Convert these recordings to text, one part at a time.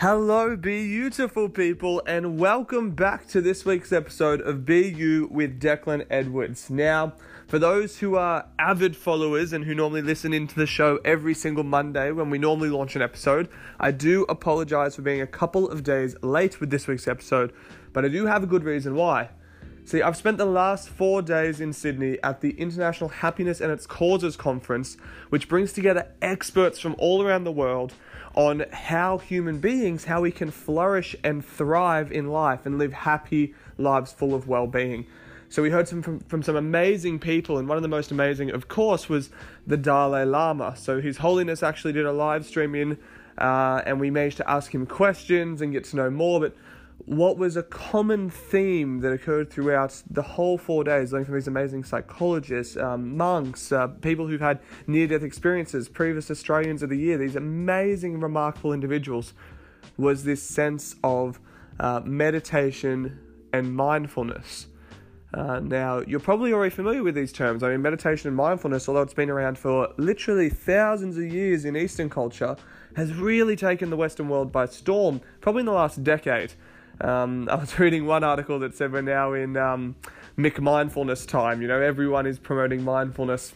Hello, beautiful people, and welcome back to this week's episode of You with Declan Edwards. Now, for those who are avid followers and who normally listen into the show every single Monday when we normally launch an episode, I do apologize for being a couple of days late with this week's episode, but I do have a good reason why. See, I've spent the last four days in Sydney at the International Happiness and Its Causes Conference, which brings together experts from all around the world on how human beings, how we can flourish and thrive in life and live happy lives full of well being. So we heard some from, from some amazing people, and one of the most amazing, of course, was the Dalai Lama. So His Holiness actually did a live stream in, uh, and we managed to ask him questions and get to know more. But what was a common theme that occurred throughout the whole four days, learning from these amazing psychologists, um, monks, uh, people who've had near death experiences, previous Australians of the Year, these amazing, remarkable individuals, was this sense of uh, meditation and mindfulness. Uh, now, you're probably already familiar with these terms. I mean, meditation and mindfulness, although it's been around for literally thousands of years in Eastern culture, has really taken the Western world by storm, probably in the last decade. Um, I was reading one article that said we're now in um, McMindfulness time. You know, everyone is promoting mindfulness.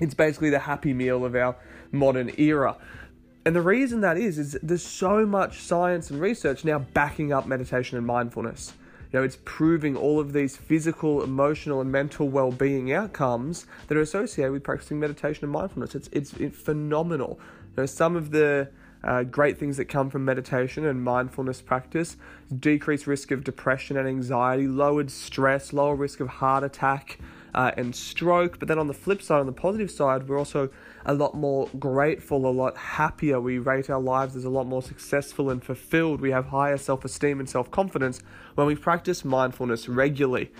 It's basically the happy meal of our modern era. And the reason that is, is there's so much science and research now backing up meditation and mindfulness. You know, it's proving all of these physical, emotional, and mental well-being outcomes that are associated with practicing meditation and mindfulness. It's it's, it's phenomenal. You know, some of the uh, great things that come from meditation and mindfulness practice decreased risk of depression and anxiety, lowered stress, lower risk of heart attack uh, and stroke. But then on the flip side, on the positive side, we're also a lot more grateful, a lot happier. We rate our lives as a lot more successful and fulfilled. We have higher self esteem and self confidence when we practice mindfulness regularly.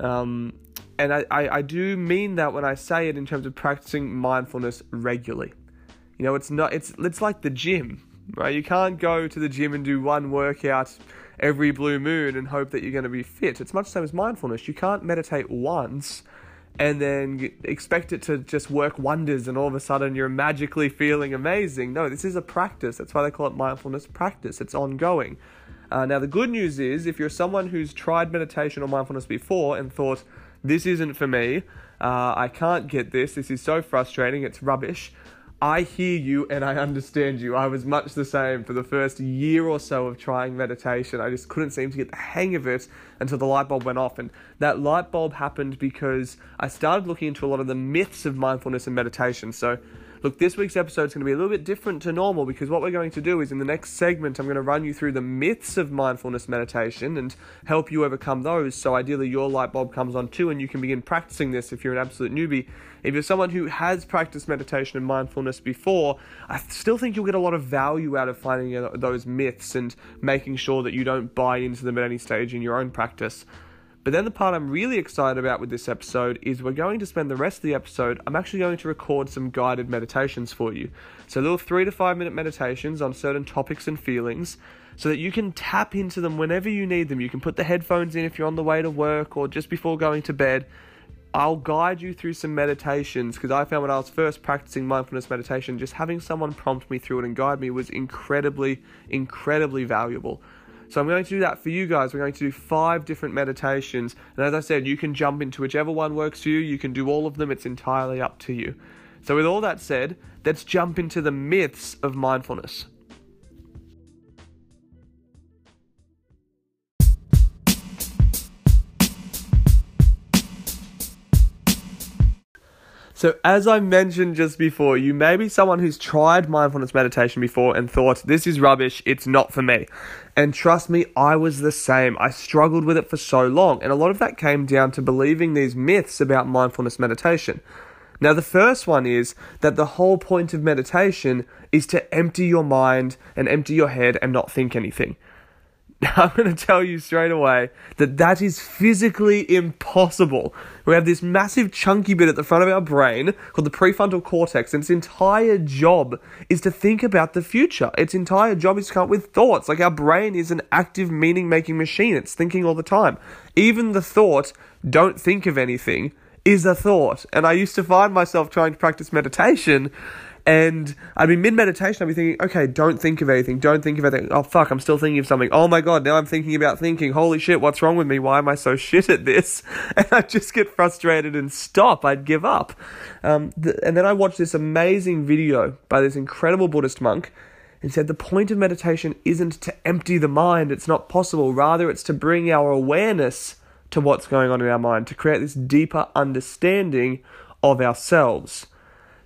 Um, and I, I, I do mean that when I say it in terms of practicing mindfulness regularly. You know, it's not it's it's like the gym, right? You can't go to the gym and do one workout every blue moon and hope that you're going to be fit. It's much the same as mindfulness. You can't meditate once and then expect it to just work wonders and all of a sudden you're magically feeling amazing. No, this is a practice. That's why they call it mindfulness practice. It's ongoing. Uh, now, the good news is if you're someone who's tried meditation or mindfulness before and thought, this isn't for me, uh, I can't get this, this is so frustrating, it's rubbish, I hear you and I understand you. I was much the same for the first year or so of trying meditation. I just couldn't seem to get the hang of it until the light bulb went off. And that light bulb happened because I started looking into a lot of the myths of mindfulness and meditation. So Look, this week's episode is going to be a little bit different to normal because what we're going to do is in the next segment, I'm going to run you through the myths of mindfulness meditation and help you overcome those. So, ideally, your light bulb comes on too, and you can begin practicing this if you're an absolute newbie. If you're someone who has practiced meditation and mindfulness before, I still think you'll get a lot of value out of finding uh, those myths and making sure that you don't buy into them at any stage in your own practice. But then the part I'm really excited about with this episode is we're going to spend the rest of the episode. I'm actually going to record some guided meditations for you. So, little three to five minute meditations on certain topics and feelings so that you can tap into them whenever you need them. You can put the headphones in if you're on the way to work or just before going to bed. I'll guide you through some meditations because I found when I was first practicing mindfulness meditation, just having someone prompt me through it and guide me was incredibly, incredibly valuable. So I'm going to do that for you guys. We're going to do five different meditations. And as I said, you can jump into whichever one works for you. You can do all of them. It's entirely up to you. So with all that said, let's jump into the myths of mindfulness. So, as I mentioned just before, you may be someone who's tried mindfulness meditation before and thought, this is rubbish, it's not for me. And trust me, I was the same. I struggled with it for so long. And a lot of that came down to believing these myths about mindfulness meditation. Now, the first one is that the whole point of meditation is to empty your mind and empty your head and not think anything. I'm going to tell you straight away that that is physically impossible. We have this massive chunky bit at the front of our brain called the prefrontal cortex, and its entire job is to think about the future. Its entire job is to come up with thoughts. Like our brain is an active meaning making machine, it's thinking all the time. Even the thought, don't think of anything, is a thought. And I used to find myself trying to practice meditation And I'd be mid meditation, I'd be thinking, okay, don't think of anything, don't think of anything. Oh, fuck, I'm still thinking of something. Oh my god, now I'm thinking about thinking. Holy shit, what's wrong with me? Why am I so shit at this? And I'd just get frustrated and stop. I'd give up. Um, th- and then I watched this amazing video by this incredible Buddhist monk and said the point of meditation isn't to empty the mind, it's not possible. Rather, it's to bring our awareness to what's going on in our mind, to create this deeper understanding of ourselves.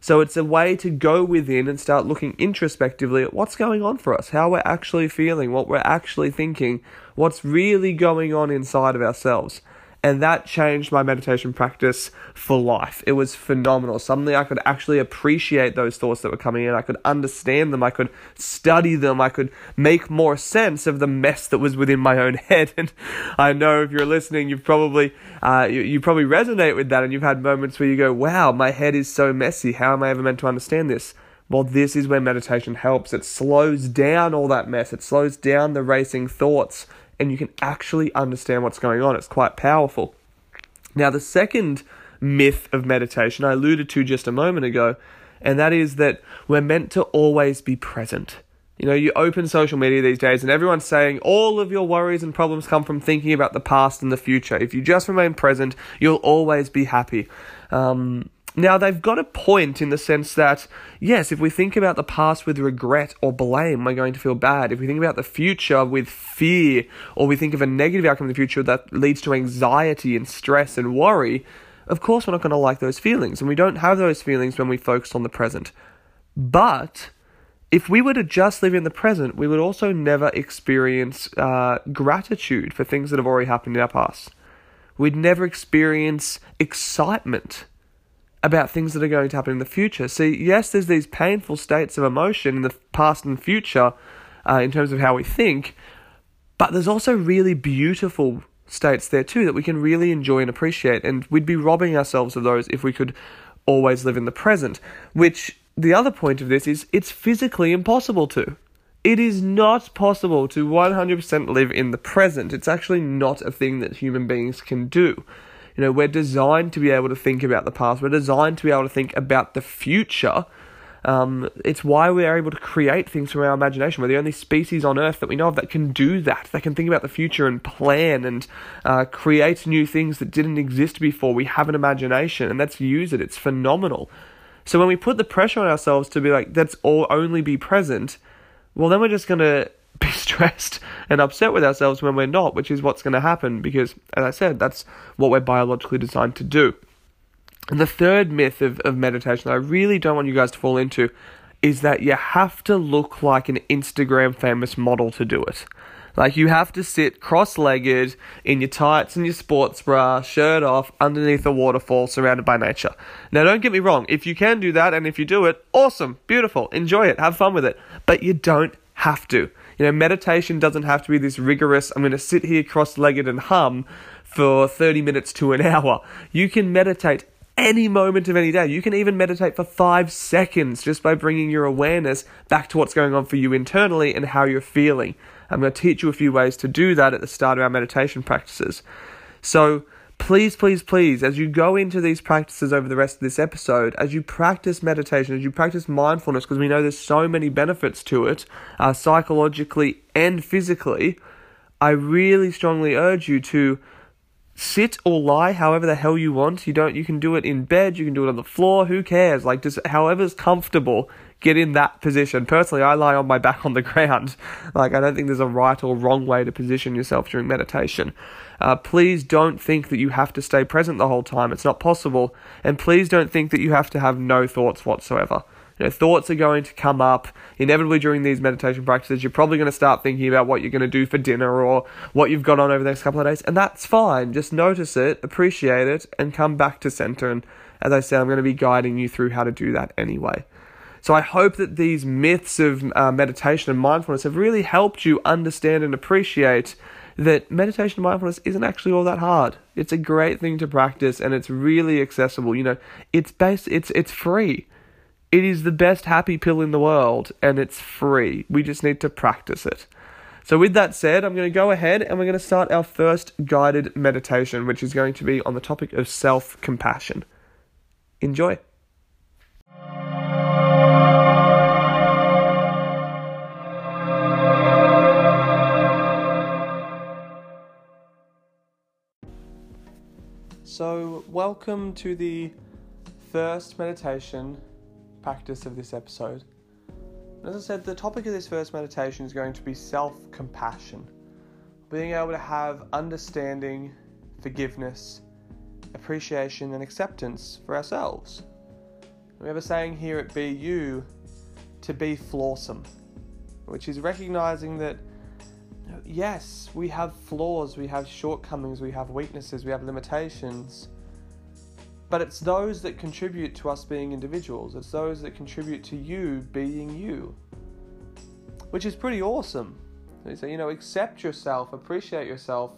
So it's a way to go within and start looking introspectively at what's going on for us, how we're actually feeling, what we're actually thinking, what's really going on inside of ourselves and that changed my meditation practice for life. It was phenomenal. Suddenly, I could actually appreciate those thoughts that were coming in. I could understand them. I could study them. I could make more sense of the mess that was within my own head. And I know if you're listening, you've probably uh, you, you probably resonate with that, and you've had moments where you go, "Wow, my head is so messy. How am I ever meant to understand this?" Well, this is where meditation helps. It slows down all that mess. It slows down the racing thoughts and you can actually understand what's going on. It's quite powerful. Now, the second myth of meditation I alluded to just a moment ago, and that is that we're meant to always be present. You know, you open social media these days and everyone's saying all of your worries and problems come from thinking about the past and the future. If you just remain present, you'll always be happy. Um, now, they've got a point in the sense that, yes, if we think about the past with regret or blame, we're going to feel bad. If we think about the future with fear, or we think of a negative outcome in the future that leads to anxiety and stress and worry, of course we're not going to like those feelings. And we don't have those feelings when we focus on the present. But if we were to just live in the present, we would also never experience uh, gratitude for things that have already happened in our past. We'd never experience excitement about things that are going to happen in the future. See, yes, there's these painful states of emotion in the past and future uh, in terms of how we think, but there's also really beautiful states there too that we can really enjoy and appreciate, and we'd be robbing ourselves of those if we could always live in the present. Which, the other point of this is, it's physically impossible to. It is not possible to 100% live in the present. It's actually not a thing that human beings can do. You know, we're designed to be able to think about the past. We're designed to be able to think about the future. Um, it's why we are able to create things from our imagination. We're the only species on Earth that we know of that can do that. That can think about the future and plan and uh, create new things that didn't exist before. We have an imagination, and let's use it. It's phenomenal. So when we put the pressure on ourselves to be like, let's all only be present, well, then we're just gonna be stressed and upset with ourselves when we're not, which is what's going to happen because, as I said, that's what we're biologically designed to do. And the third myth of, of meditation I really don't want you guys to fall into is that you have to look like an Instagram famous model to do it. Like you have to sit cross-legged in your tights and your sports bra, shirt off, underneath a waterfall, surrounded by nature. Now, don't get me wrong. If you can do that, and if you do it, awesome, beautiful, enjoy it, have fun with it. But you don't have to. You know, meditation doesn't have to be this rigorous, I'm going to sit here cross legged and hum for 30 minutes to an hour. You can meditate any moment of any day. You can even meditate for five seconds just by bringing your awareness back to what's going on for you internally and how you're feeling. I'm going to teach you a few ways to do that at the start of our meditation practices. So, please, please, please, as you go into these practices over the rest of this episode, as you practice meditation, as you practice mindfulness, because we know there's so many benefits to it, uh, psychologically and physically, I really strongly urge you to sit or lie however the hell you want. You don't. You can do it in bed. You can do it on the floor. Who cares? Like just however's comfortable. Get in that position. Personally, I lie on my back on the ground. Like I don't think there's a right or wrong way to position yourself during meditation. Uh, please don't think that you have to stay present the whole time. It's not possible. And please don't think that you have to have no thoughts whatsoever. You know, thoughts are going to come up inevitably during these meditation practices. You're probably going to start thinking about what you're going to do for dinner or what you've got on over the next couple of days, and that's fine. Just notice it, appreciate it, and come back to center. And as I said, I'm going to be guiding you through how to do that anyway. So I hope that these myths of uh, meditation and mindfulness have really helped you understand and appreciate that meditation and mindfulness isn't actually all that hard. It's a great thing to practice and it's really accessible. You know, it's based it's it's free. It is the best happy pill in the world and it's free. We just need to practice it. So with that said, I'm going to go ahead and we're going to start our first guided meditation which is going to be on the topic of self-compassion. Enjoy. Welcome to the first meditation practice of this episode. As I said, the topic of this first meditation is going to be self compassion. Being able to have understanding, forgiveness, appreciation, and acceptance for ourselves. We have a saying here at BU to be flawsome, which is recognizing that yes, we have flaws, we have shortcomings, we have weaknesses, we have limitations. But it's those that contribute to us being individuals. It's those that contribute to you being you. Which is pretty awesome. So, you know, accept yourself, appreciate yourself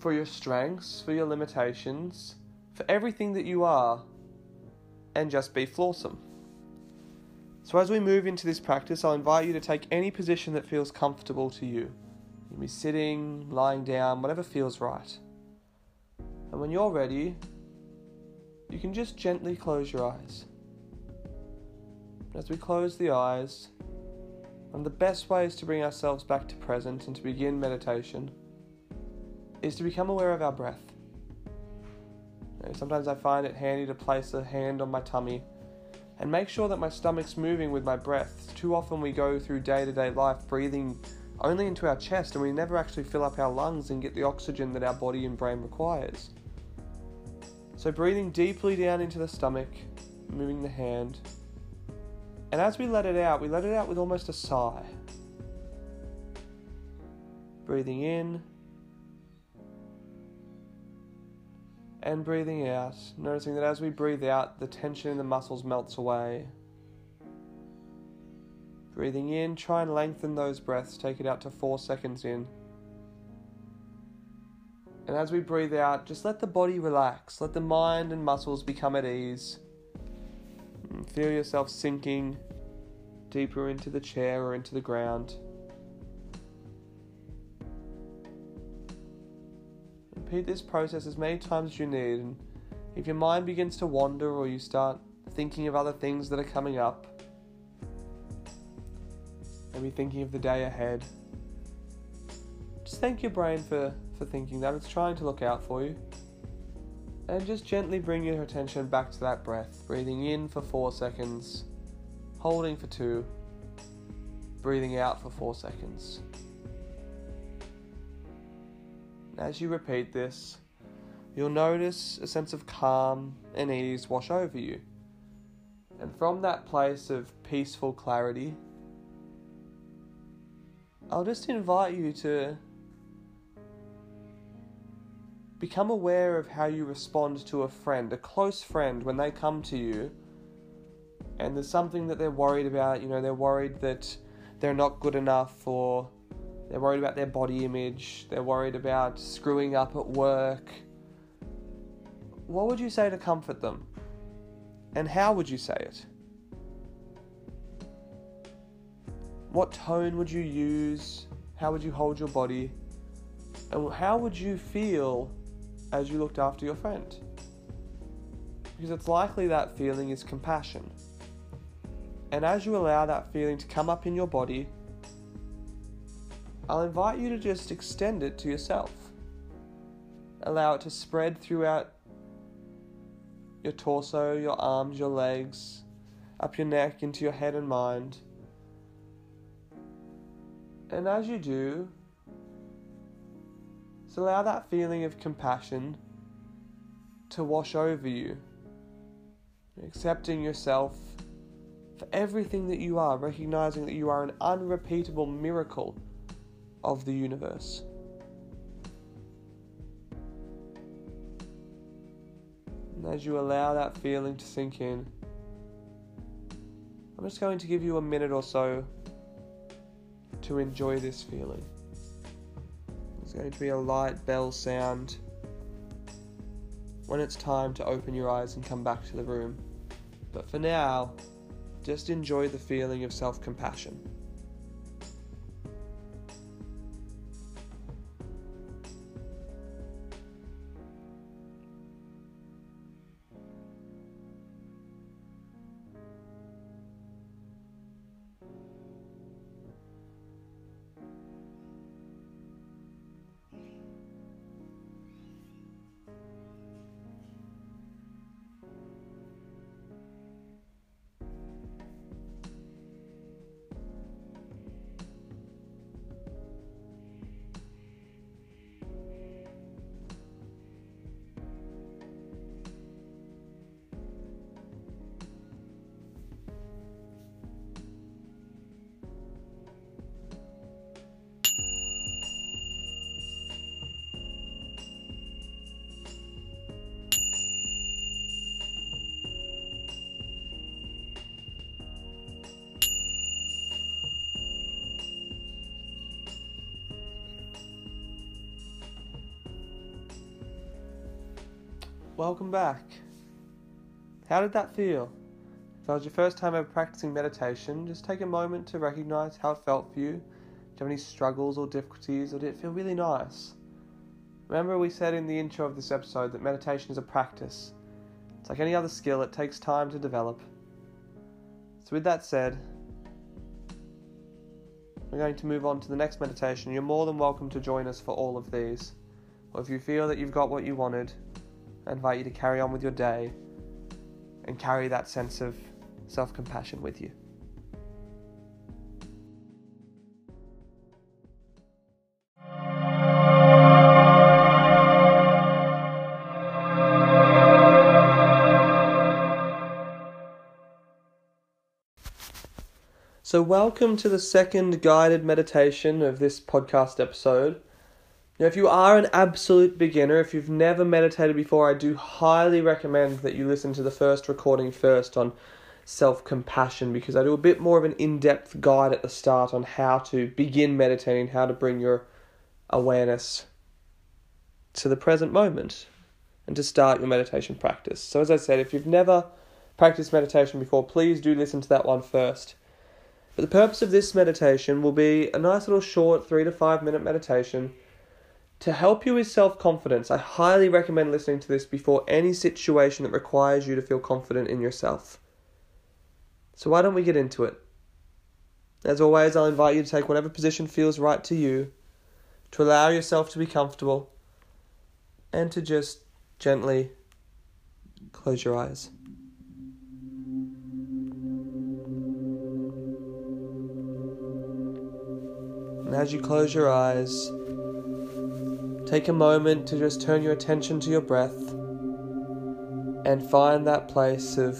for your strengths, for your limitations, for everything that you are, and just be flawsome. So, as we move into this practice, I'll invite you to take any position that feels comfortable to you. You can be sitting, lying down, whatever feels right. And when you're ready, you can just gently close your eyes. As we close the eyes, one of the best ways to bring ourselves back to present and to begin meditation is to become aware of our breath. sometimes I find it handy to place a hand on my tummy and make sure that my stomach's moving with my breath. Too often we go through day to day life breathing only into our chest and we never actually fill up our lungs and get the oxygen that our body and brain requires. So, breathing deeply down into the stomach, moving the hand, and as we let it out, we let it out with almost a sigh. Breathing in and breathing out, noticing that as we breathe out, the tension in the muscles melts away. Breathing in, try and lengthen those breaths, take it out to four seconds in. And as we breathe out, just let the body relax, let the mind and muscles become at ease. And feel yourself sinking deeper into the chair or into the ground. Repeat this process as many times as you need, and if your mind begins to wander or you start thinking of other things that are coming up, maybe thinking of the day ahead, just thank your brain for, for thinking that. It's trying to look out for you. And just gently bring your attention back to that breath, breathing in for four seconds, holding for two, breathing out for four seconds. As you repeat this, you'll notice a sense of calm and ease wash over you. And from that place of peaceful clarity, I'll just invite you to become aware of how you respond to a friend, a close friend, when they come to you and there's something that they're worried about. You know, they're worried that they're not good enough or they're worried about their body image. They're worried about screwing up at work. What would you say to comfort them? And how would you say it? What tone would you use? How would you hold your body? And how would you feel as you looked after your friend? Because it's likely that feeling is compassion. And as you allow that feeling to come up in your body, I'll invite you to just extend it to yourself. Allow it to spread throughout your torso, your arms, your legs, up your neck, into your head and mind. And as you do, allow that feeling of compassion to wash over you, accepting yourself for everything that you are, recognizing that you are an unrepeatable miracle of the universe. And as you allow that feeling to sink in, I'm just going to give you a minute or so to enjoy this feeling. There's going to be a light bell sound when it's time to open your eyes and come back to the room. But for now, just enjoy the feeling of self compassion. Welcome back. How did that feel? If that was your first time ever practicing meditation, just take a moment to recognize how it felt for you. Do you have any struggles or difficulties, or did it feel really nice? Remember, we said in the intro of this episode that meditation is a practice. It's like any other skill, it takes time to develop. So, with that said, we're going to move on to the next meditation. You're more than welcome to join us for all of these. Or if you feel that you've got what you wanted, I invite you to carry on with your day and carry that sense of self compassion with you. So, welcome to the second guided meditation of this podcast episode. Now, if you are an absolute beginner, if you've never meditated before, I do highly recommend that you listen to the first recording first on self compassion because I do a bit more of an in depth guide at the start on how to begin meditating, how to bring your awareness to the present moment and to start your meditation practice. So, as I said, if you've never practiced meditation before, please do listen to that one first. But the purpose of this meditation will be a nice little short three to five minute meditation to help you with self confidence. I highly recommend listening to this before any situation that requires you to feel confident in yourself. So, why don't we get into it? As always, I'll invite you to take whatever position feels right to you, to allow yourself to be comfortable, and to just gently close your eyes. And as you close your eyes, take a moment to just turn your attention to your breath and find that place of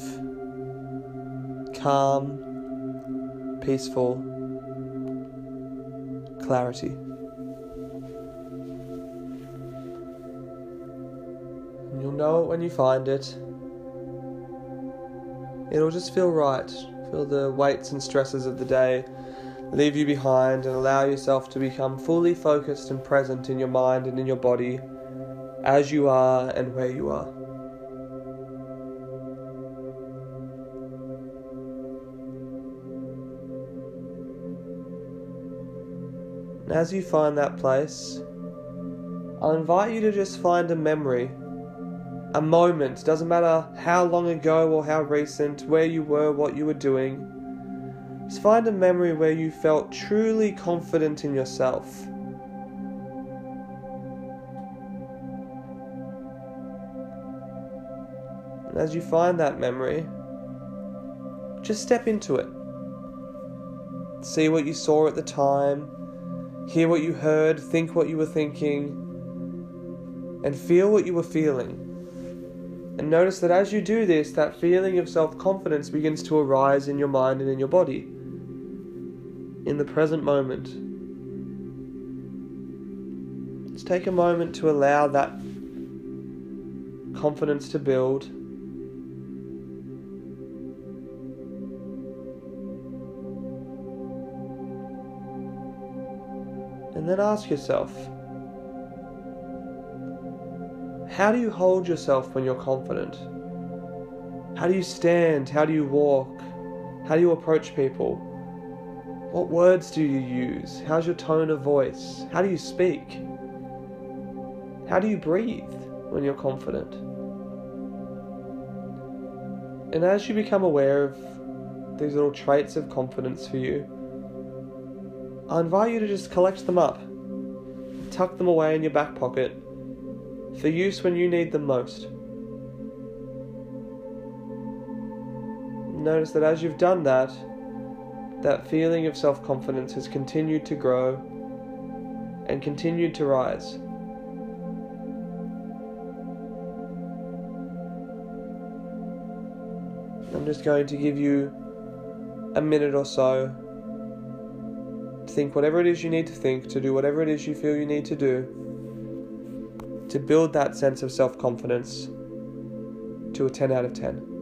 calm, peaceful clarity. And you'll know it when you find it. It'll just feel right. Feel the weights and stresses of the day leave you behind and allow yourself to become fully focused and present in your mind and in your body as you are and where you are. And as you find that place, I'll invite you to just find a memory, a moment, doesn't matter how long ago or how recent, where you were, what you were doing just find a memory where you felt truly confident in yourself. And as you find that memory, just step into it. See what you saw at the time, hear what you heard, think what you were thinking, and feel what you were feeling. And notice that as you do this, that feeling of self confidence begins to arise in your mind and in your body in the present moment. Let's take a moment to allow that confidence to build. And then ask yourself how do you hold yourself when you're confident? How do you stand? How do you walk? How do you approach people? What words do you use? How's your tone of voice? How do you speak? How do you breathe when you're confident? And as you become aware of these little traits of confidence for you, I invite you to just collect them up, tuck them away in your back pocket for use when you need them most. Notice that as you've done that, that feeling of self confidence has continued to grow and continued to rise. I'm just going to give you a minute or so to think whatever it is you need to think, to do whatever it is you feel you need to do, to build that sense of self confidence to a 10 out of 10.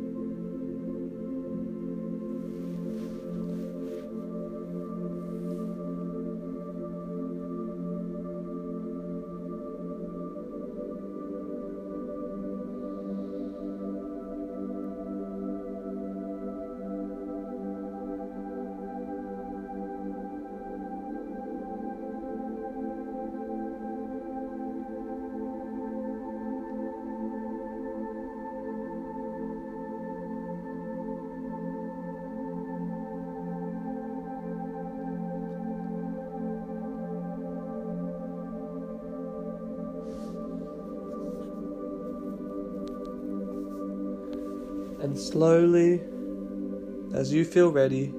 Slowly, as you feel ready,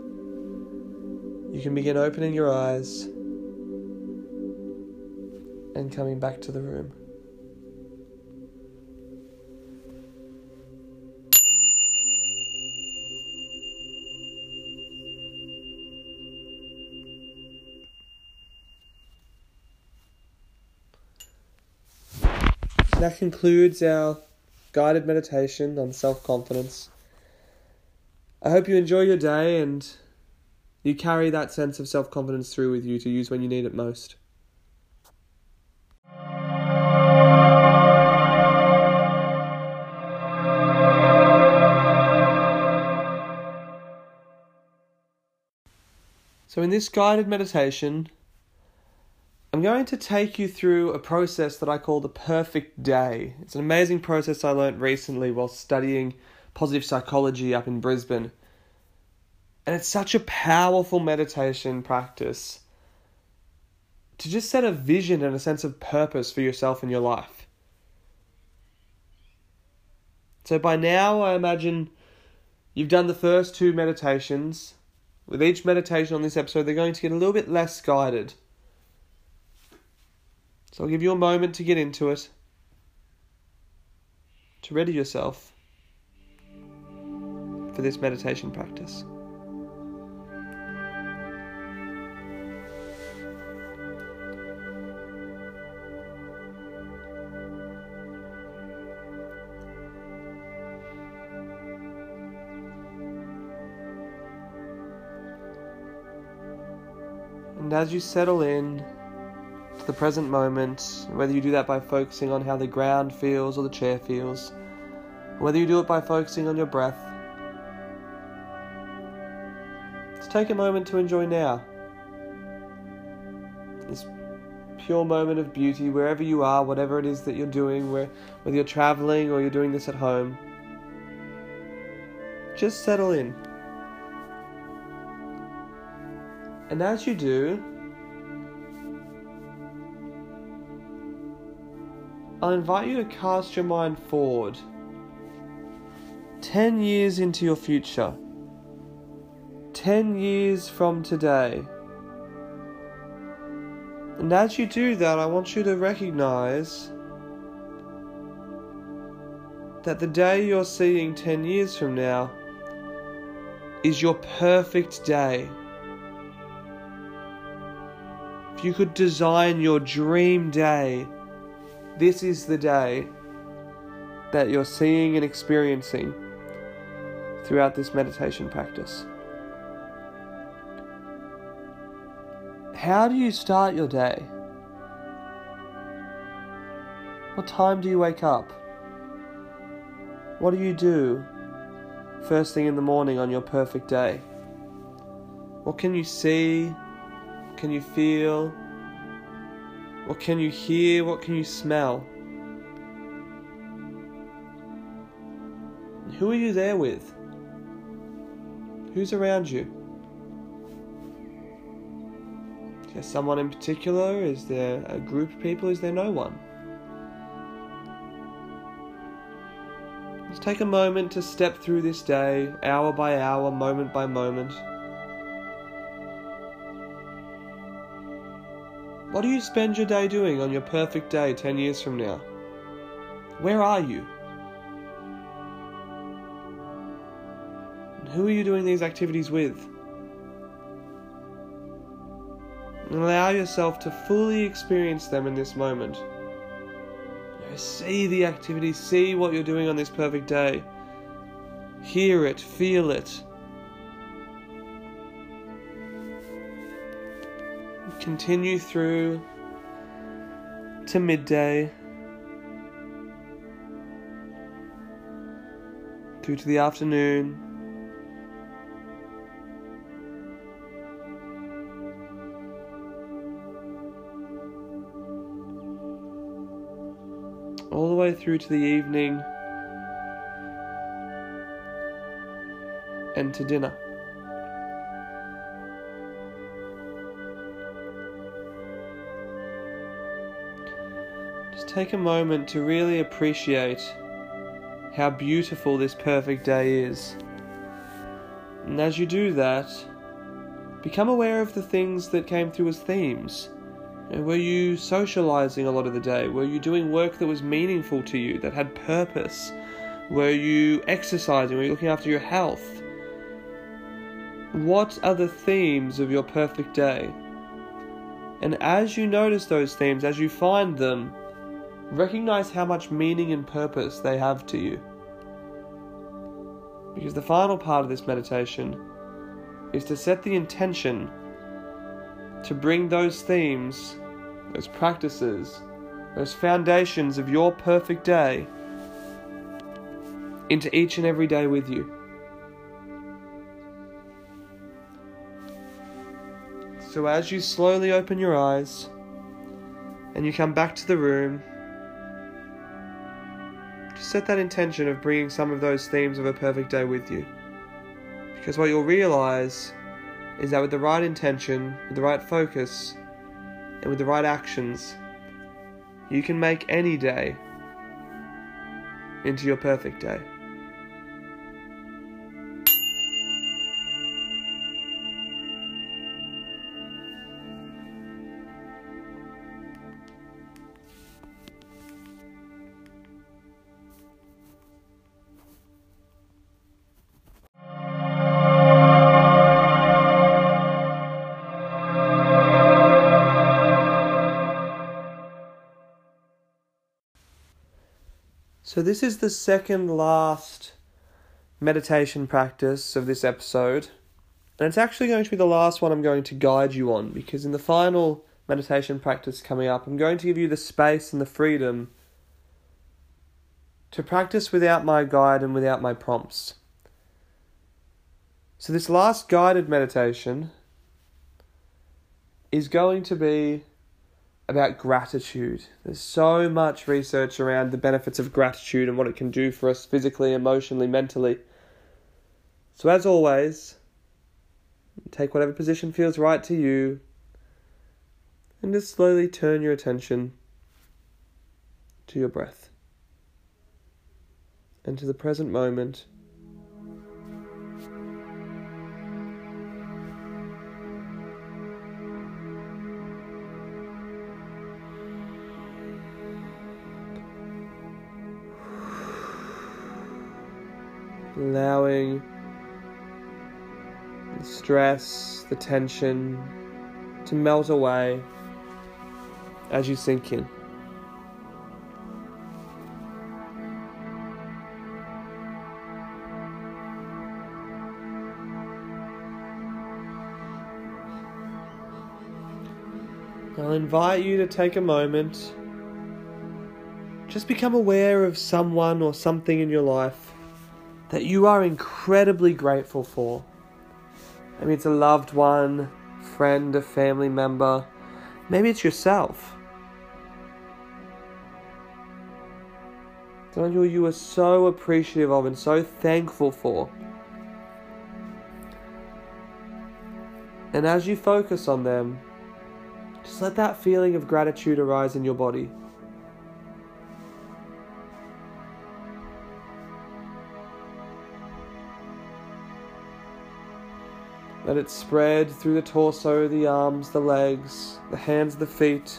you can begin opening your eyes and coming back to the room. That concludes our guided meditation on self confidence. I hope you enjoy your day and you carry that sense of self confidence through with you to use when you need it most. So, in this guided meditation, I'm going to take you through a process that I call the perfect day. It's an amazing process I learned recently while studying positive psychology up in Brisbane. And it's such a powerful meditation practice to just set a vision and a sense of purpose for yourself and your life. So by now, I imagine you've done the first two meditations. With each meditation on this episode, they're going to get a little bit less guided. So I'll give you a moment to get into it, to ready yourself for this meditation practice. As you settle in, to the present moment, whether you do that by focusing on how the ground feels or the chair feels, whether you do it by focusing on your breath. Just take a moment to enjoy now. This pure moment of beauty wherever you are, whatever it is that you're doing, where, whether you're traveling or you're doing this at home. Just settle in. And as you do, I'll invite you to cast your mind forward 10 years into your future, 10 years from today. And as you do that, I want you to recognize that the day you're seeing 10 years from now is your perfect day. If you could design your dream day, this is the day that you're seeing and experiencing throughout this meditation practice. How do you start your day? What time do you wake up? What do you do first thing in the morning on your perfect day? What can you see? Can you feel? What can you hear? What can you smell? Who are you there with? Who's around you? Is there someone in particular? Is there a group of people? Is there no one? Let's take a moment to step through this day, hour by hour, moment by moment. What do you spend your day doing on your perfect day 10 years from now? Where are you? And who are you doing these activities with? And allow yourself to fully experience them in this moment. See the activity, see what you're doing on this perfect day. Hear it, feel it. Continue through to midday, through to the afternoon. All the way through to the evening and to dinner. Take a moment to really appreciate how beautiful this perfect day is. And as you do that, become aware of the things that came through as themes. Were you socializing a lot of the day? Were you doing work that was meaningful to you, that had purpose? Were you exercising? Were you looking after your health? What are the themes of your perfect day? And as you notice those themes, as you find them, recognize how much meaning and purpose they have to you. Because the final part of this meditation is to set the intention to bring those themes, those practices, those foundations of your perfect day into each and every day with you. So, as you slowly open your eyes and you come back to the room, set that intention of bringing some of those themes of a perfect day with you. Because what you'll realize is that with the right intention, with the right focus, and with the right actions, you can make any day into your perfect day. This is the second last meditation practice of this episode. And it's actually going to be the last one I'm going to guide you on because in the final meditation practice coming up, I'm going to give you the space and the freedom to practice without my guide and without my prompts. So, this last guided meditation is going to be about gratitude. There's so much research around the benefits of gratitude and what it can do for us physically, emotionally, mentally. So, as always, take whatever position feels right to you and just slowly turn your attention to your breath and to the present moment. Allowing the stress, the tension to melt away as you sink in. I'll invite you to take a moment. Just become aware of someone or something in your life that you are incredibly grateful for. Maybe it's a loved one, friend, a family member, maybe it's yourself. Someone you are so appreciative of and so thankful for. And as you focus on them, just let that feeling of gratitude arise in your body. Let it spread through the torso, the arms, the legs, the hands, the feet,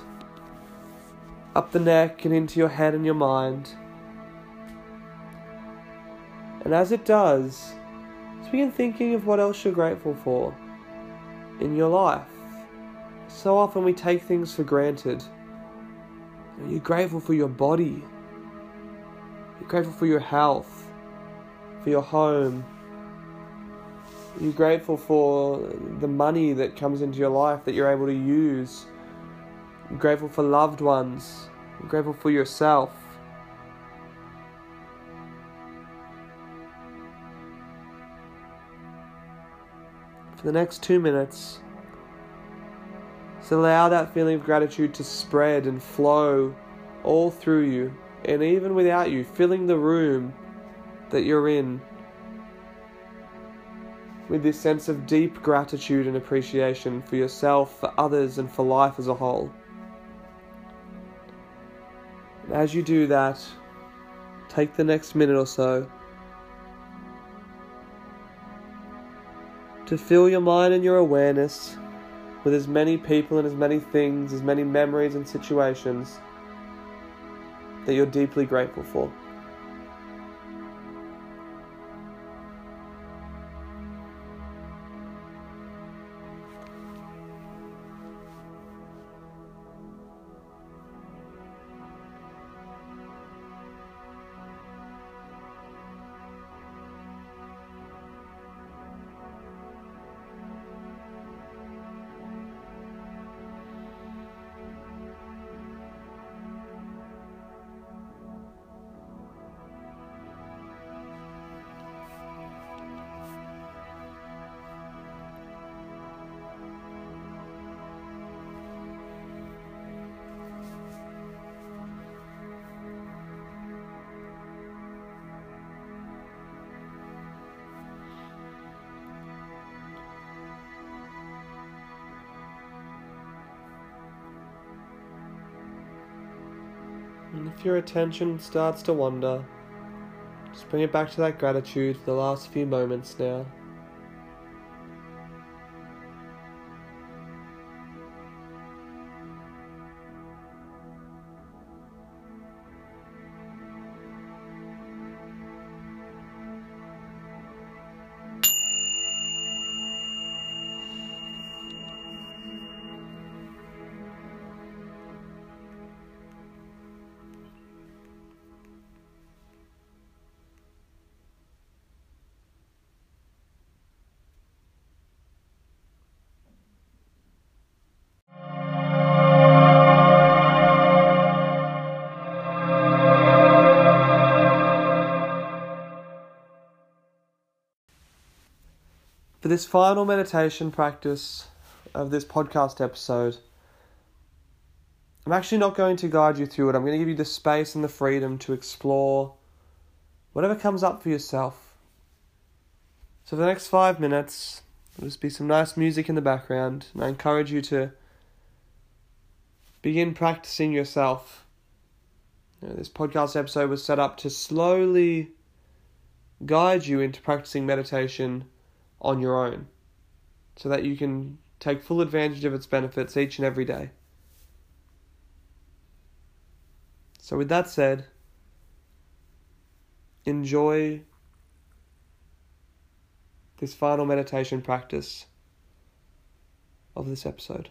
up the neck and into your head and your mind. And as it does, just begin thinking of what else you're grateful for in your life. So often we take things for granted. You're grateful for your body. You're grateful for your health, for your home, you're grateful for the money that comes into your life that you're able to use. You're grateful for loved ones. You're grateful for yourself. For the next two minutes, just allow that feeling of gratitude to spread and flow all through you, and even without you, filling the room that you're in with this sense of deep gratitude and appreciation for yourself, for others, and for life as a whole. And as you do that, take the next minute or so to fill your mind and your awareness with as many people and as many things, as many memories and situations that you're deeply grateful for. If your attention starts to wander, just bring it back to that gratitude for the last few moments now. This final meditation practice of this podcast episode, I'm actually not going to guide you through it. I'm going to give you the space and the freedom to explore whatever comes up for yourself. So, for the next five minutes, there'll just be some nice music in the background, and I encourage you to begin practicing yourself. You know, this podcast episode was set up to slowly guide you into practicing meditation on your own so that you can take full advantage of its benefits each and every day. So, with that said, enjoy this final meditation practice of this episode.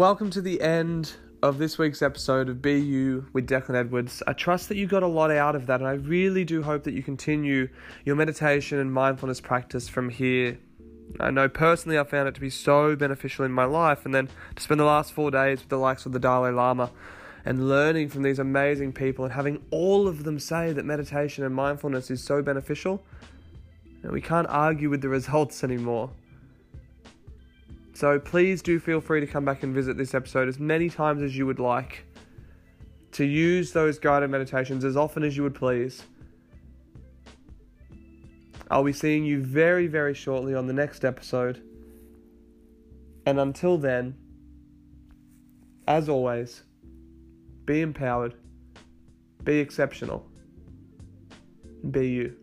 Welcome to the end of this week's episode of BU with Declan Edwards. I trust that you got a lot out of that, and I really do hope that you continue your meditation and mindfulness practice from here. I know personally I found it to be so beneficial in my life, and then to spend the last four days with the likes of the Dalai Lama and learning from these amazing people and having all of them say that meditation and mindfulness is so beneficial, we can't argue with the results anymore. So please do feel free to come back and visit this episode as many times as you would like. To use those guided meditations as often as you would please. I'll be seeing you very, very shortly on the next episode. And until then, as always, be empowered, be exceptional, be you.